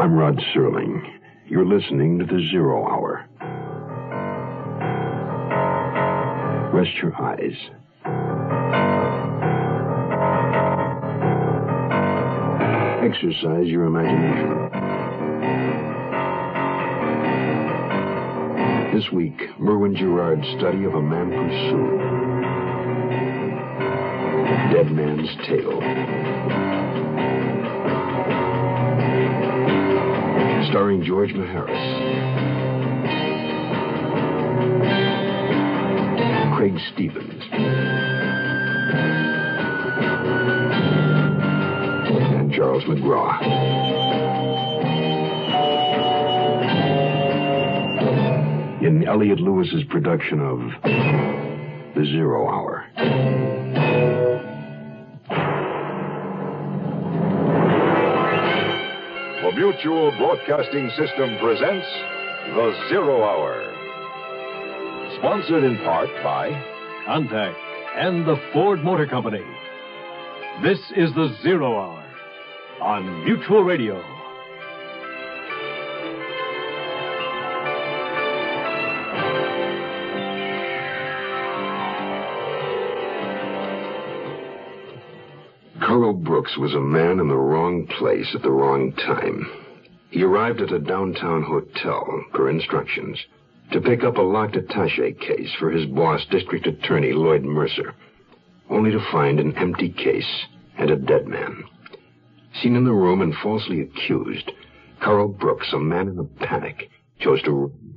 I'm Rod Serling. You're listening to the Zero Hour. Rest your eyes. Exercise your imagination. This week, Merwin Gerard's study of a man pursued. Dead Man's Tale. Starring George Maharis. Craig Stevens. And Charles McGraw. In Elliot Lewis's production of The Zero Hour. Mutual Broadcasting System presents The Zero Hour. Sponsored in part by Contac and the Ford Motor Company. This is the Zero Hour on Mutual Radio. Carl Brooks was a man in the wrong place at the wrong time. He arrived at a downtown hotel, per instructions, to pick up a locked attache case for his boss, District Attorney Lloyd Mercer, only to find an empty case and a dead man. Seen in the room and falsely accused, Carl Brooks, a man in a panic, chose to run.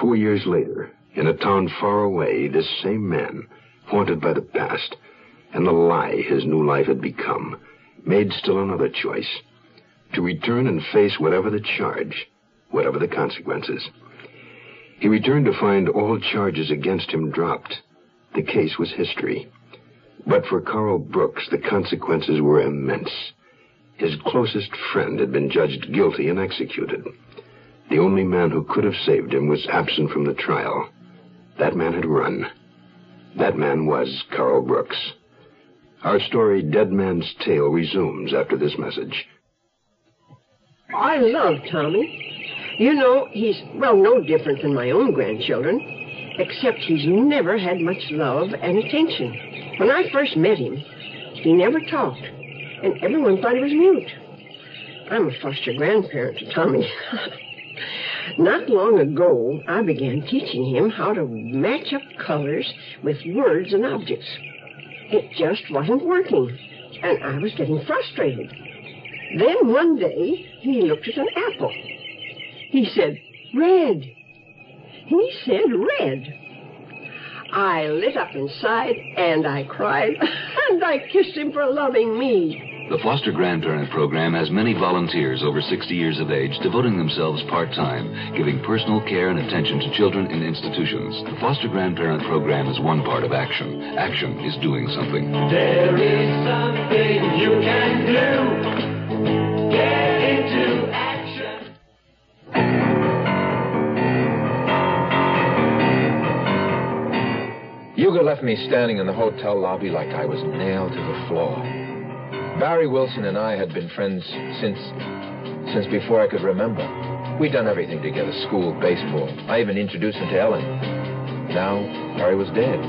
Four years later, in a town far away, this same man, haunted by the past, and the lie his new life had become, made still another choice to return and face whatever the charge, whatever the consequences. He returned to find all charges against him dropped. The case was history. But for Carl Brooks, the consequences were immense. His closest friend had been judged guilty and executed. The only man who could have saved him was absent from the trial. That man had run. That man was Carl Brooks. Our story, Dead Man's Tale, resumes after this message. I love Tommy. You know, he's, well, no different than my own grandchildren, except he's never had much love and attention. When I first met him, he never talked, and everyone thought he was mute. I'm a foster grandparent to Tommy. Not long ago, I began teaching him how to match up colors with words and objects. It just wasn't working, and I was getting frustrated. Then one day, he looked at an apple. He said, red. He said red. I lit up inside, and I cried, and I kissed him for loving me. The Foster Grandparent Program has many volunteers over 60 years of age devoting themselves part time, giving personal care and attention to children in institutions. The Foster Grandparent Program is one part of action. Action is doing something. There is something you can do. Get into action. Hugo left me standing in the hotel lobby like I was nailed to the floor. Barry Wilson and I had been friends since since before I could remember. We'd done everything together, school, baseball. I even introduced him to Ellen. Now, Barry was dead,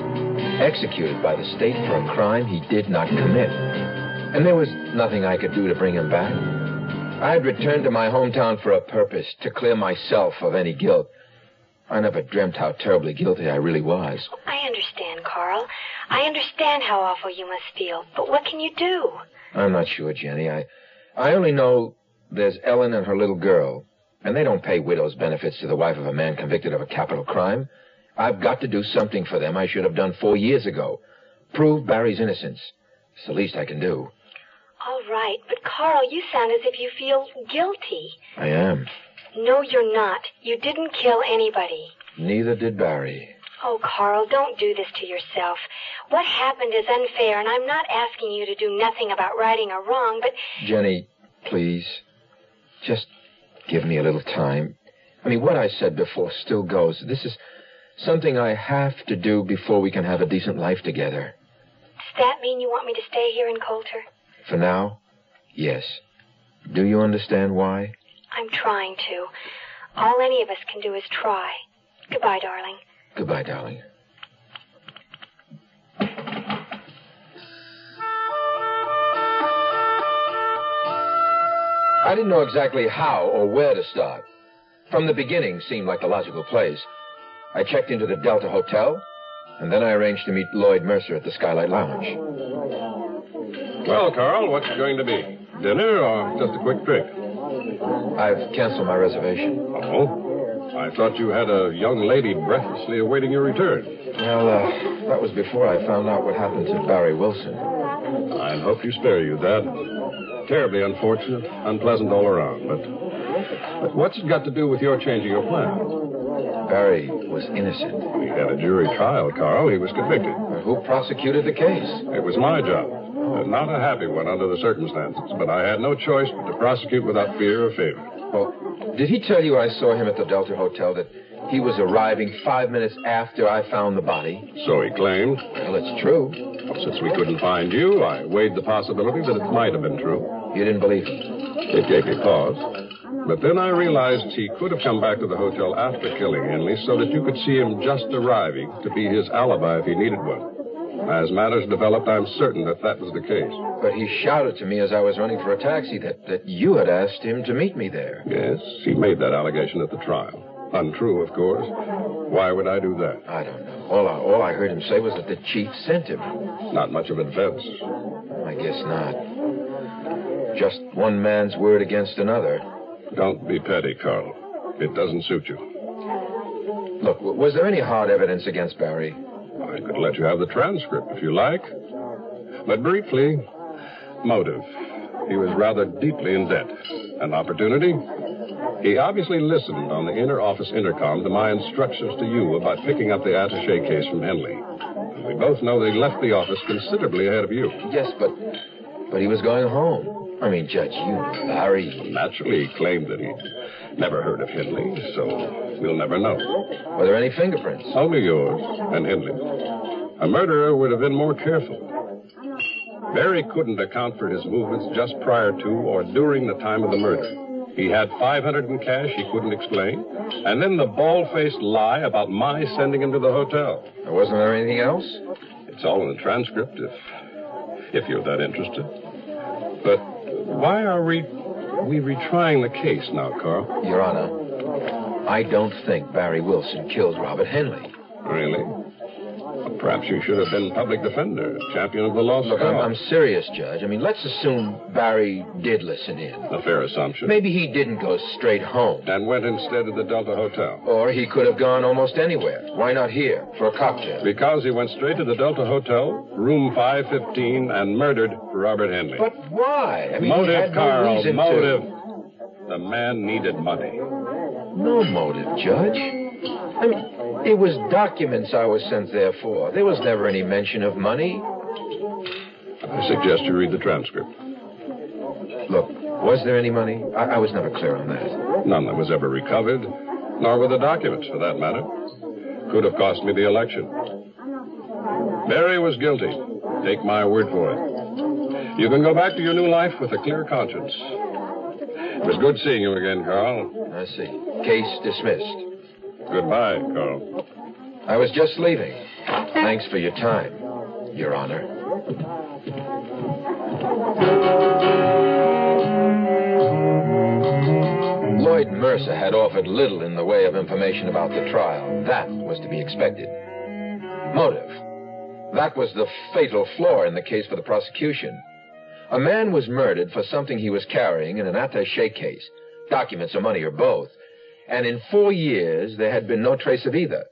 executed by the state for a crime he did not commit. And there was nothing I could do to bring him back. I had returned to my hometown for a purpose, to clear myself of any guilt. I never dreamt how terribly guilty I really was. I understand, Carl. I understand how awful you must feel. But what can you do? I'm not sure, Jenny. I, I only know there's Ellen and her little girl, and they don't pay widow's benefits to the wife of a man convicted of a capital crime. I've got to do something for them I should have done four years ago. Prove Barry's innocence. It's the least I can do. All right, but Carl, you sound as if you feel guilty. I am. No, you're not. You didn't kill anybody. Neither did Barry. Oh, Carl, don't do this to yourself. What happened is unfair, and I'm not asking you to do nothing about righting a wrong, but Jenny, please, just give me a little time. I mean, what I said before still goes. This is something I have to do before we can have a decent life together. does that mean you want me to stay here in Coulter? For now, yes. Do you understand why? I'm trying to. All any of us can do is try. Goodbye, darling. Goodbye, darling. I didn't know exactly how or where to start. From the beginning seemed like the logical place. I checked into the Delta Hotel, and then I arranged to meet Lloyd Mercer at the Skylight Lounge. Well, Carl, what's it going to be? Dinner or just a quick drink? I've canceled my reservation. Oh? I thought you had a young lady breathlessly awaiting your return. Well, uh, that was before I found out what happened to Barry Wilson. I hope to spare you that. Terribly unfortunate, unpleasant all around, but. But what's it got to do with your changing your plan? Barry was innocent. We had a jury trial, Carl. He was convicted. Who prosecuted the case? It was my job. Uh, Not a happy one under the circumstances, but I had no choice but to prosecute without fear or favor. Well, did he tell you I saw him at the Delta Hotel, that he was arriving five minutes after I found the body? So he claimed. Well, it's true. Since we couldn't find you, I weighed the possibility that it might have been true. You didn't believe him? It gave me pause. But then I realized he could have come back to the hotel after killing Henley so that you could see him just arriving to be his alibi if he needed one. As matters developed, I'm certain that that was the case. But he shouted to me as I was running for a taxi that, that you had asked him to meet me there. Yes, he made that allegation at the trial. Untrue, of course. Why would I do that? I don't know. All I, all I heard him say was that the chief sent him. Not much of a defense. I guess not. Just one man's word against another. Don't be petty, Carl. It doesn't suit you. Look, was there any hard evidence against Barry? I could let you have the transcript if you like. But briefly, motive. He was rather deeply in debt. An opportunity? He obviously listened on the inner office intercom to my instructions to you about picking up the attache case from Henley. We both know he left the office considerably ahead of you. Yes, but but he was going home. I mean, Judge, you Barry. Naturally, he claimed that he'd never heard of Henley, so we'll never know. Were there any fingerprints? Only yours and Henley's. A murderer would have been more careful. Barry couldn't account for his movements just prior to or during the time of the murder. He had 500 in cash he couldn't explain, and then the bald-faced lie about my sending him to the hotel. Wasn't there anything else? It's all in the transcript if if you're that interested. But why are we we retrying the case now, Carl? Your Honor, I don't think Barry Wilson killed Robert Henley. Really? Perhaps you should have been public defender, champion of the lost Look, I'm. I'm serious, Judge. I mean, let's assume Barry did listen in. A fair assumption. Maybe he didn't go straight home. And went instead to the Delta Hotel. Or he could have gone almost anywhere. Why not here for a cocktail? Because he went straight to the Delta Hotel, room 515, and murdered Robert Henley. But why? I mean, motive, no Carl, reason motive. to. The man needed money. No motive, Judge. I mean, it was documents I was sent there for. There was never any mention of money. I suggest you read the transcript. Look, was there any money? I, I was never clear on that. None that was ever recovered, nor were the documents, for that matter. Could have cost me the election. Barry was guilty. Take my word for it. You can go back to your new life with a clear conscience. It was good seeing you again, Carl. I see. Case dismissed. Goodbye, Carl. I was just leaving. Thanks for your time, Your Honor. Lloyd Mercer had offered little in the way of information about the trial. That was to be expected. Motive. That was the fatal flaw in the case for the prosecution. A man was murdered for something he was carrying in an attache case, documents or money or both, and in four years there had been no trace of either.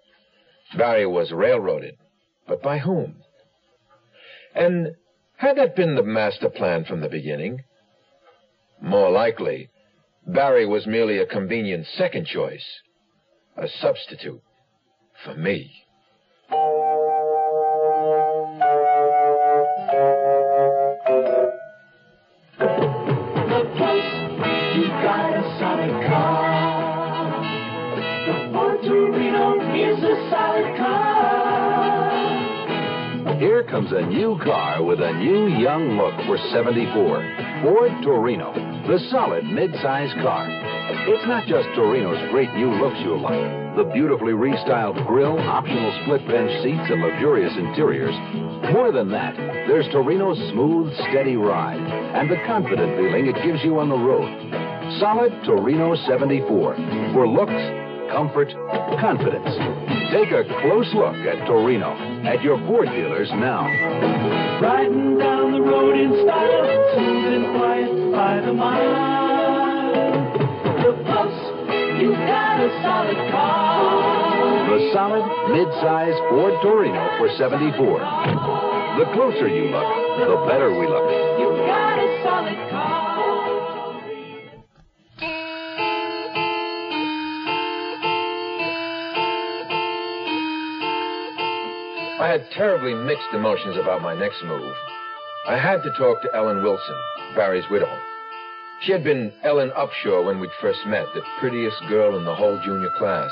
Barry was railroaded. But by whom? And had that been the master plan from the beginning? More likely, Barry was merely a convenient second choice, a substitute for me. Here comes a new car with a new young look for 74. Ford Torino, the solid mid-size car. It's not just Torino's great new looks you'll like. The beautifully restyled grille, optional split bench seats, and luxurious interiors. More than that, there's Torino's smooth, steady ride and the confident feeling it gives you on the road. Solid Torino 74 for looks, comfort, confidence. Take a close look at Torino at your Ford dealers now. Riding down the road in style, smooth and quiet by the mile. The plus, you got a solid car. The solid mid-size Ford Torino for 74. The closer you look, the better we look. I had terribly mixed emotions about my next move. I had to talk to Ellen Wilson, Barry's widow. She had been Ellen Upshaw when we'd first met, the prettiest girl in the whole junior class.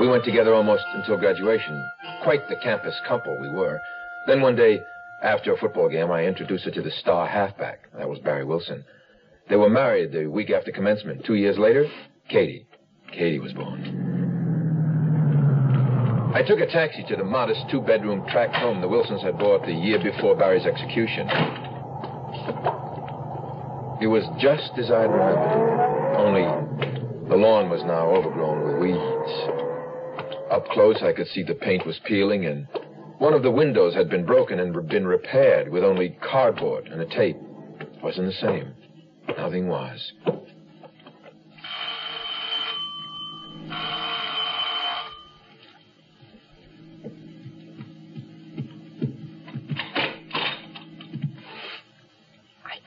We went together almost until graduation. Quite the campus couple we were. Then one day, after a football game, I introduced her to the star halfback. That was Barry Wilson. They were married the week after commencement. Two years later, Katie. Katie was born. I took a taxi to the modest two-bedroom tract home the Wilsons had bought the year before Barry's execution. It was just as I had remembered only the lawn was now overgrown with weeds. Up close, I could see the paint was peeling, and one of the windows had been broken and been repaired with only cardboard and a tape. It wasn't the same. Nothing was.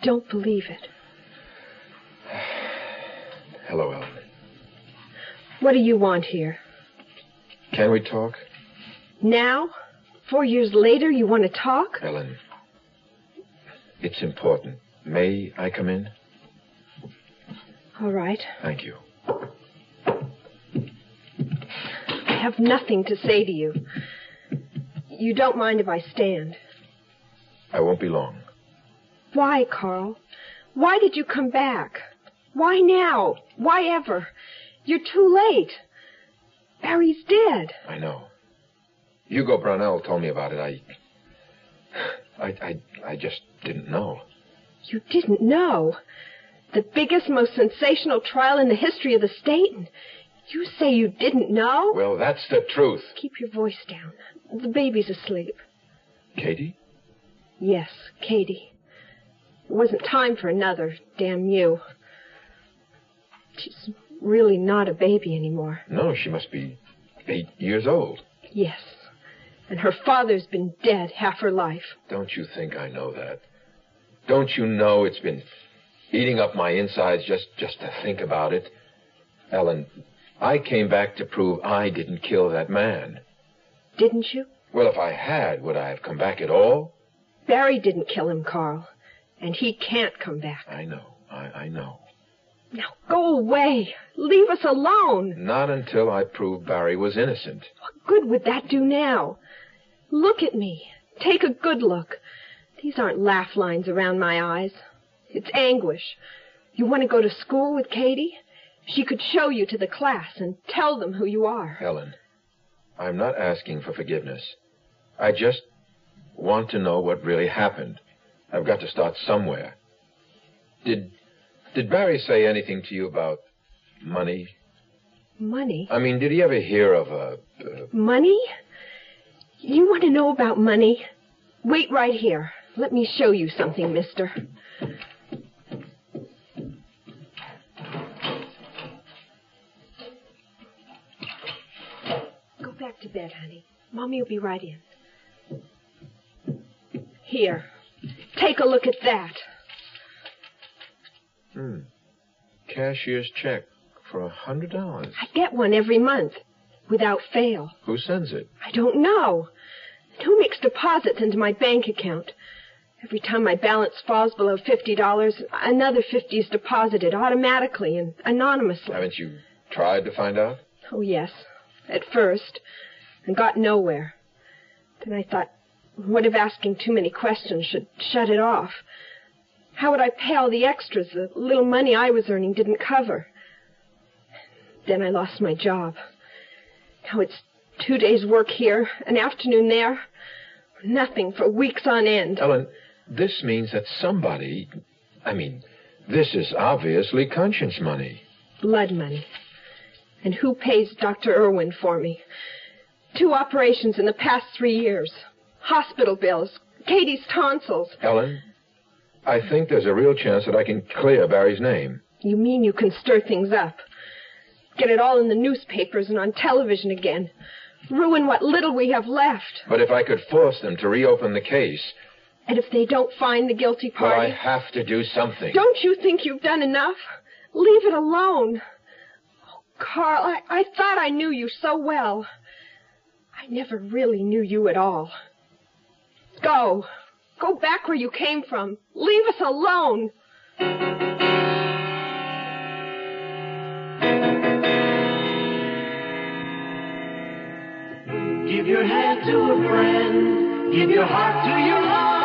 Don't believe it. Hello, Ellen. What do you want here? Can we talk? Now? Four years later, you want to talk? Ellen, it's important. May I come in? All right. Thank you. I have nothing to say to you. You don't mind if I stand. I won't be long. Why, Carl? Why did you come back? Why now? Why ever? You're too late. Barry's dead. I know. Hugo Brownell told me about it. I, I, I, I just didn't know. You didn't know. The biggest, most sensational trial in the history of the state. And you say you didn't know? Well, that's the truth. Keep your voice down. The baby's asleep. Katie? Yes, Katie. It wasn't time for another, damn you. She's really not a baby anymore. No, she must be eight years old. Yes. And her father's been dead half her life. Don't you think I know that? Don't you know it's been eating up my insides just, just to think about it? Ellen, I came back to prove I didn't kill that man. Didn't you? Well, if I had, would I have come back at all? Barry didn't kill him, Carl. And he can't come back. I know. I, I know. Now go away. Leave us alone. Not until I prove Barry was innocent. What good would that do now? Look at me. Take a good look. These aren't laugh lines around my eyes. It's anguish. You want to go to school with Katie? She could show you to the class and tell them who you are. Ellen, I'm not asking for forgiveness. I just want to know what really happened. I've got to start somewhere. Did did Barry say anything to you about money? Money? I mean, did he ever hear of a uh, Money? You want to know about money? Wait right here. Let me show you something, mister. Go back to bed, honey. Mommy will be right in. Here. Take a look at that. hmm, cashier's check for a hundred dollars? I get one every month, without fail. Who sends it? I don't know. Who makes deposits into my bank account? Every time my balance falls below fifty dollars, another fifty is deposited automatically and anonymously. Haven't you tried to find out? Oh yes, at first, and got nowhere. Then I thought, what if asking too many questions should shut it off? How would I pay all the extras the little money I was earning didn't cover? Then I lost my job. Now it's two days' work here, an afternoon there, nothing for weeks on end. Ellen, this means that somebody. I mean, this is obviously conscience money. Blood money. And who pays Dr. Irwin for me? Two operations in the past three years. Hospital bills. Katie's tonsils. Ellen, I think there's a real chance that I can clear Barry's name. You mean you can stir things up? Get it all in the newspapers and on television again. Ruin what little we have left. But if I could force them to reopen the case, And if they don't find the guilty well, I have to do something. don't you think you've done enough? Leave it alone. Oh, Carl, I, I thought I knew you so well. I never really knew you at all. Go. Go back where you came from. Leave us alone. Give your hand to a friend. Give your heart to your love.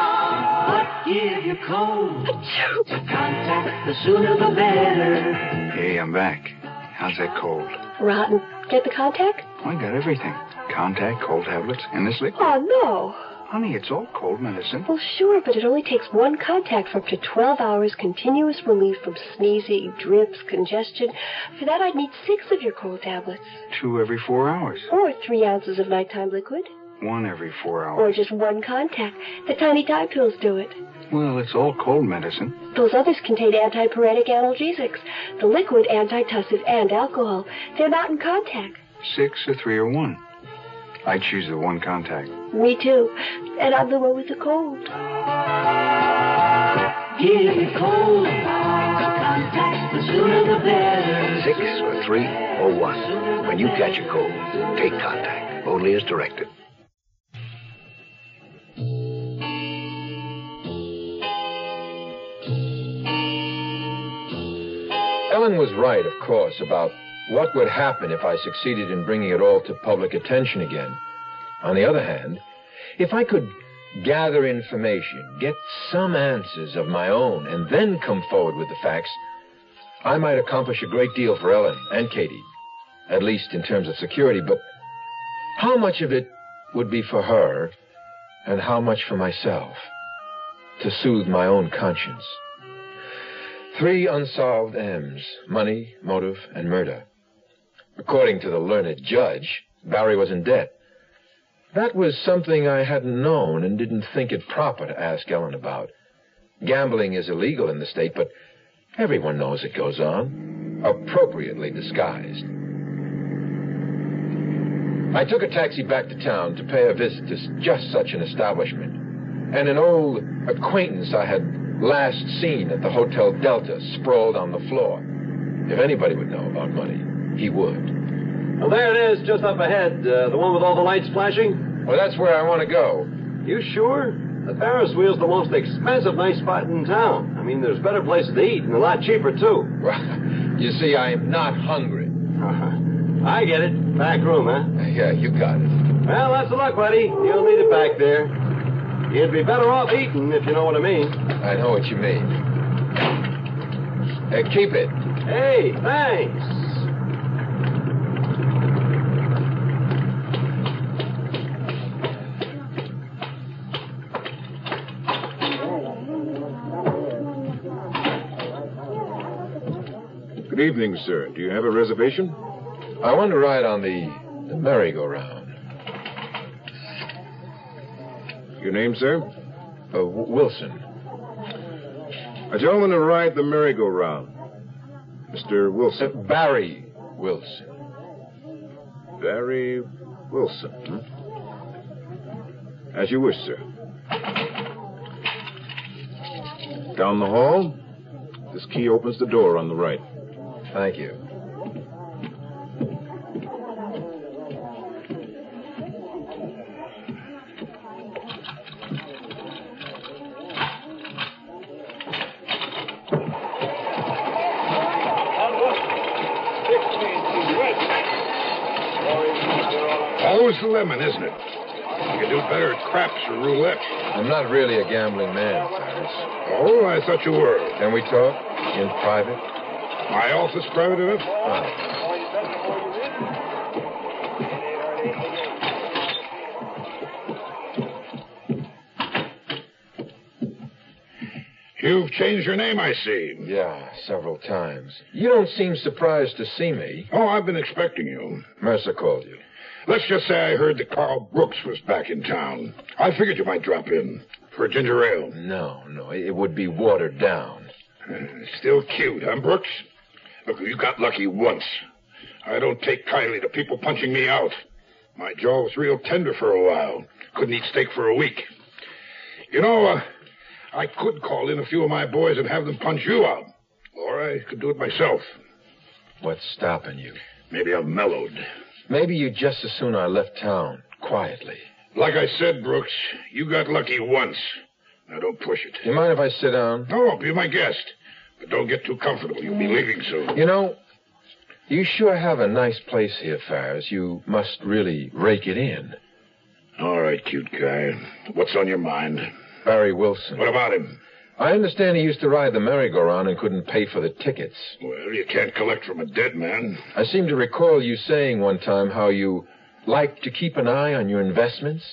But give your cold to Contac. The sooner the better. Hey, I'm back. How's that cold? Rotten. Get the Contac? I got everything. Contac, cold tablets, and this liquid. Oh, no. Honey, it's all cold medicine. Well, sure, but it only takes one Contac for up to 12 hours continuous relief from sneezing, drips, congestion. For that, I'd need six of your cold tablets. Two every four hours. Or three ounces of nighttime liquid. One every four hours. Or just one Contac. The tiny time pills do it. Well, it's all cold medicine. Those others contain antipyretic analgesics. The liquid, antitussive, and alcohol. They're not in Contac. Six or three or one. I choose the one Contac. Me too. And I'm the one with the cold. Give your cold to Contac. The sooner the better. Six or three or one. When you catch a cold, take Contac. Only as directed. Ellen was right, of course, about what would happen if I succeeded in bringing it all to public attention again. On the other hand, if I could gather information, get some answers of my own, and then come forward with the facts, I might accomplish a great deal for Ellen and Katie, at least in terms of security, but how much of it would be for her and how much for myself to soothe my own conscience? Three unsolved M's money, motive, and murder. According to the learned judge, Barry was in debt. That was something I hadn't known and didn't think it proper to ask Ellen about. Gambling is illegal in the state, but everyone knows it goes on, appropriately disguised. I took a taxi back to town to pay a visit to just such an establishment. And an old acquaintance I had last seen at the Hotel Delta sprawled on the floor. If anybody would know about money, he would. Well, there it is, just up ahead. Uh, the one with all the lights flashing. Well, that's where I want to go. You sure? The Ferris wheel's the most expensive night spot in town. I mean, there's better places to eat and a lot cheaper, too. Well, You see, I am not hungry. I get it. Back room, huh? Yeah, you got it. Well, that's the luck, buddy. You'll need it back there. You'd be better off eating, if you know what I mean. I know what you mean. Hey, keep it. Hey, thanks. Good evening, sir. Do you have a reservation? I want to ride on the, the merry-go-round. Your name, sir? Uh, w- Wilson. A gentleman to ride the merry-go-round. Mr. Wilson. Uh, Barry Wilson. Barry Wilson, huh? As you wish, sir. Down the hall. This key opens the door on the right. Thank you. Always the lemon, isn't it? You do better at craps or roulette. I'm not really a gambling man, Ferris. Oh, I thought you were. Can we talk in private? My private enough? Oh. You've changed your name, I see. Yeah, several times. You don't seem surprised to see me. Oh, I've been expecting you. Mercer called you. Let's just say I heard that Carl Brooks was back in town. I figured you might drop in for a ginger ale. No, no, it would be watered down. Uh, Still cute, huh, Brooks? Look, you got lucky once. I don't take kindly to people punching me out. My jaw was real tender for a while. Couldn't eat steak for a week. You know, uh, I could call in a few of my boys and have them punch you out. Or I could do it myself. What's stopping you? Maybe I've mellowed. Maybe you just as soon I left town, quietly. Like I said, Brooks, you got lucky once. Now don't push it. You mind if I sit down? No, be my guest. But don't get too comfortable. You'll be leaving soon. You know, you sure have a nice place here, Ferris. You must really rake it in. All right, cute guy. What's on your mind? Barry Wilson. What about him? I understand he used to ride the merry-go-round and couldn't pay for the tickets. Well, you can't collect from a dead man. I seem to recall you saying one time how you like to keep an eye on your investments.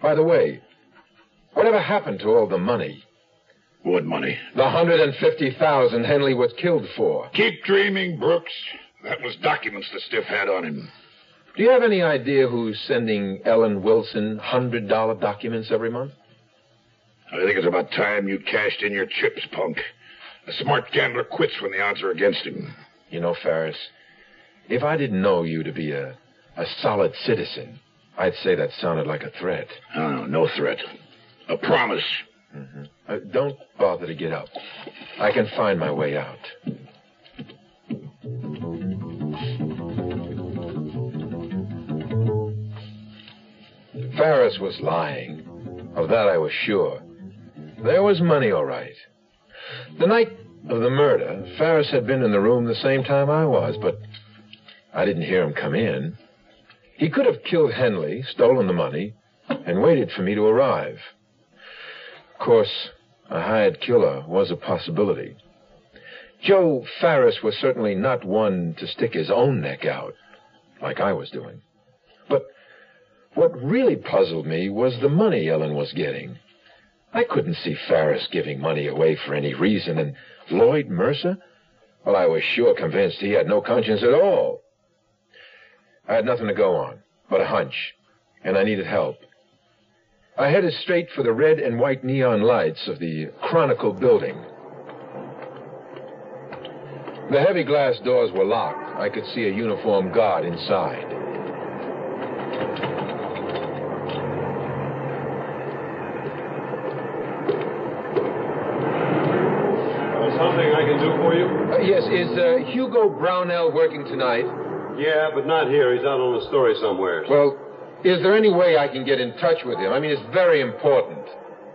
By the way, whatever happened to all the money? What money? The hundred and fifty thousand Henley was killed for. Keep dreaming, Brooks. That was documents the stiff had on him. Do you have any idea who's sending Ellen Wilson hundred dollar documents every month? I think it's about time you cashed in your chips, punk. A smart gambler quits when the odds are against him. You know, Ferris, if I didn't know you to be a, a solid citizen, I'd say that sounded like a threat. Oh, no threat. A promise. Mm-hmm. Uh, don't bother to get up. I can find my way out. Ferris was lying. Of that I was sure. There was money, all right. The night of the murder, Ferris had been in the room the same time I was, but I didn't hear him come in. He could have killed Henley, stolen the money, and waited for me to arrive. Of course, a hired killer was a possibility. Joe Ferris was certainly not one to stick his own neck out, like I was doing. But what really puzzled me was the money Ellen was getting. I couldn't see Ferris giving money away for any reason, and Lloyd Mercer? Well, I was sure convinced he had no conscience at all. I had nothing to go on but a hunch, and I needed help. I headed straight for the red and white neon lights of the Chronicle building. The heavy glass doors were locked. I could see a uniformed guard inside. Something I can do for you? Uh, yes, is uh, Hugo Brownell working tonight? Yeah, but not here. He's out on a story somewhere. Well, is there any way I can get in touch with him? I mean, it's very important.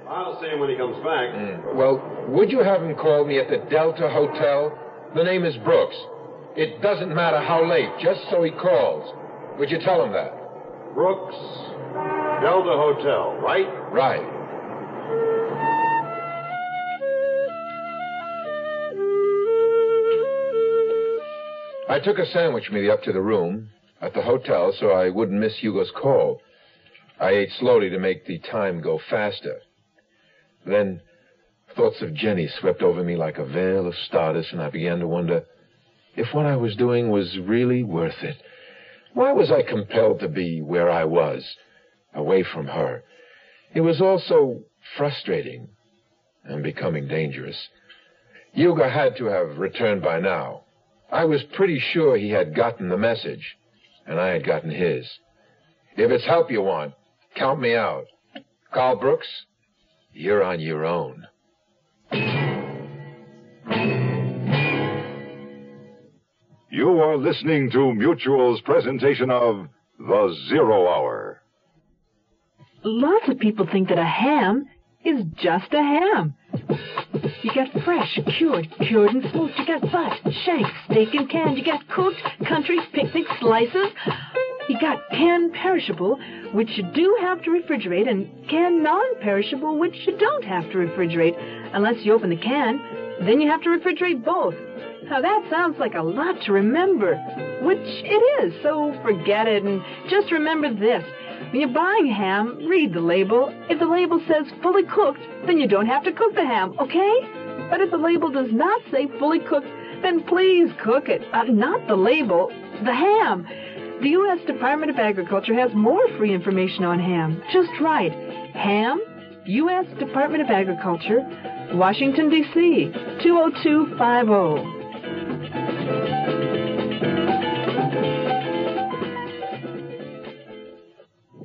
I'll see him when he comes back. Mm. Well, would you have him call me at the Delta Hotel? The name is Brooks. It doesn't matter how late, just so he calls. Would you tell him that? Brooks, Delta Hotel, right? Right. I took a sandwich with me up to the room at the hotel so I wouldn't miss Hugo's call. I ate slowly to make the time go faster. Then thoughts of Jenny swept over me like a veil of stardust, and I began to wonder if what I was doing was really worth it. Why was I compelled to be where I was, away from her? It was all so frustrating and becoming dangerous. Hugo had to have returned by now. I was pretty sure he had gotten the message, and I had gotten his. If it's help you want, count me out. Carl Brooks, you're on your own. You are listening to Mutual's presentation of The Zero Hour. Lots of people think that a ham is just a ham. You get fresh, cured, cured and smoked. You got butt, shank, steak and canned. You got cooked, country, picnic, slices. You got canned perishable, which you do have to refrigerate, and canned non-perishable, which you don't have to refrigerate. Unless you open the can, then you have to refrigerate both. Now that sounds like a lot to remember, which it is, so forget it and just remember this. When you're buying ham, read the label. If the label says fully cooked, then you don't have to cook the ham, okay? But if the label does not say fully cooked, then please cook it. Uh, not the label, the ham. The U.S. Department of Agriculture has more free information on ham. Just write ham, U.S. Department of Agriculture, Washington, D.C., 20250.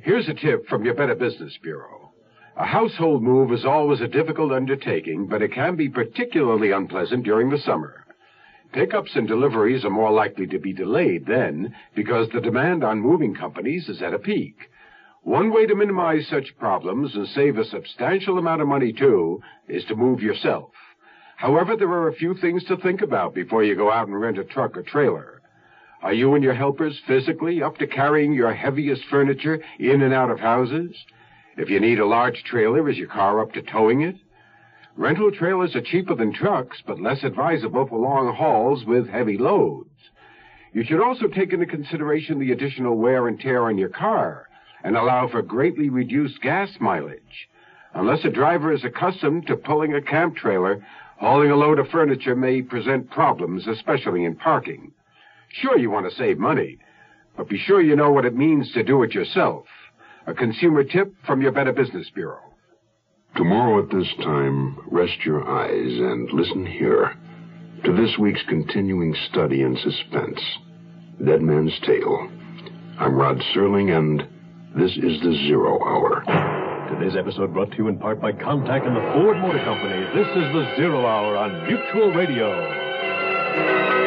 Here's a tip from your Better Business Bureau. A household move is always a difficult undertaking, but it can be particularly unpleasant during the summer. Pickups and deliveries are more likely to be delayed then because the demand on moving companies is at a peak. One way to minimize such problems and save a substantial amount of money too is to move yourself. However, there are a few things to think about before you go out and rent a truck or trailer. Are you and your helpers physically up to carrying your heaviest furniture in and out of houses? If you need a large trailer, is your car up to towing it? Rental trailers are cheaper than trucks, but less advisable for long hauls with heavy loads. You should also take into consideration the additional wear and tear on your car and allow for greatly reduced gas mileage. Unless a driver is accustomed to pulling a camp trailer, hauling a load of furniture may present problems, especially in parking. Sure, you want to save money, but be sure you know what it means to do it yourself. A consumer tip from your Better Business Bureau. Tomorrow at this time, rest your eyes and listen here to this week's continuing study in suspense Dead Man's Tale. I'm Rod Serling, and this is the Zero Hour. Today's episode brought to you in part by Contac and the Ford Motor Company. This is the Zero Hour on Mutual Radio.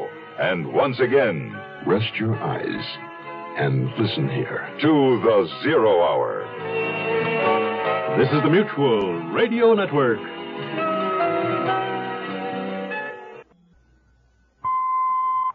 and once again, rest your eyes and listen here to the Zero Hour. This is the Mutual Radio Network.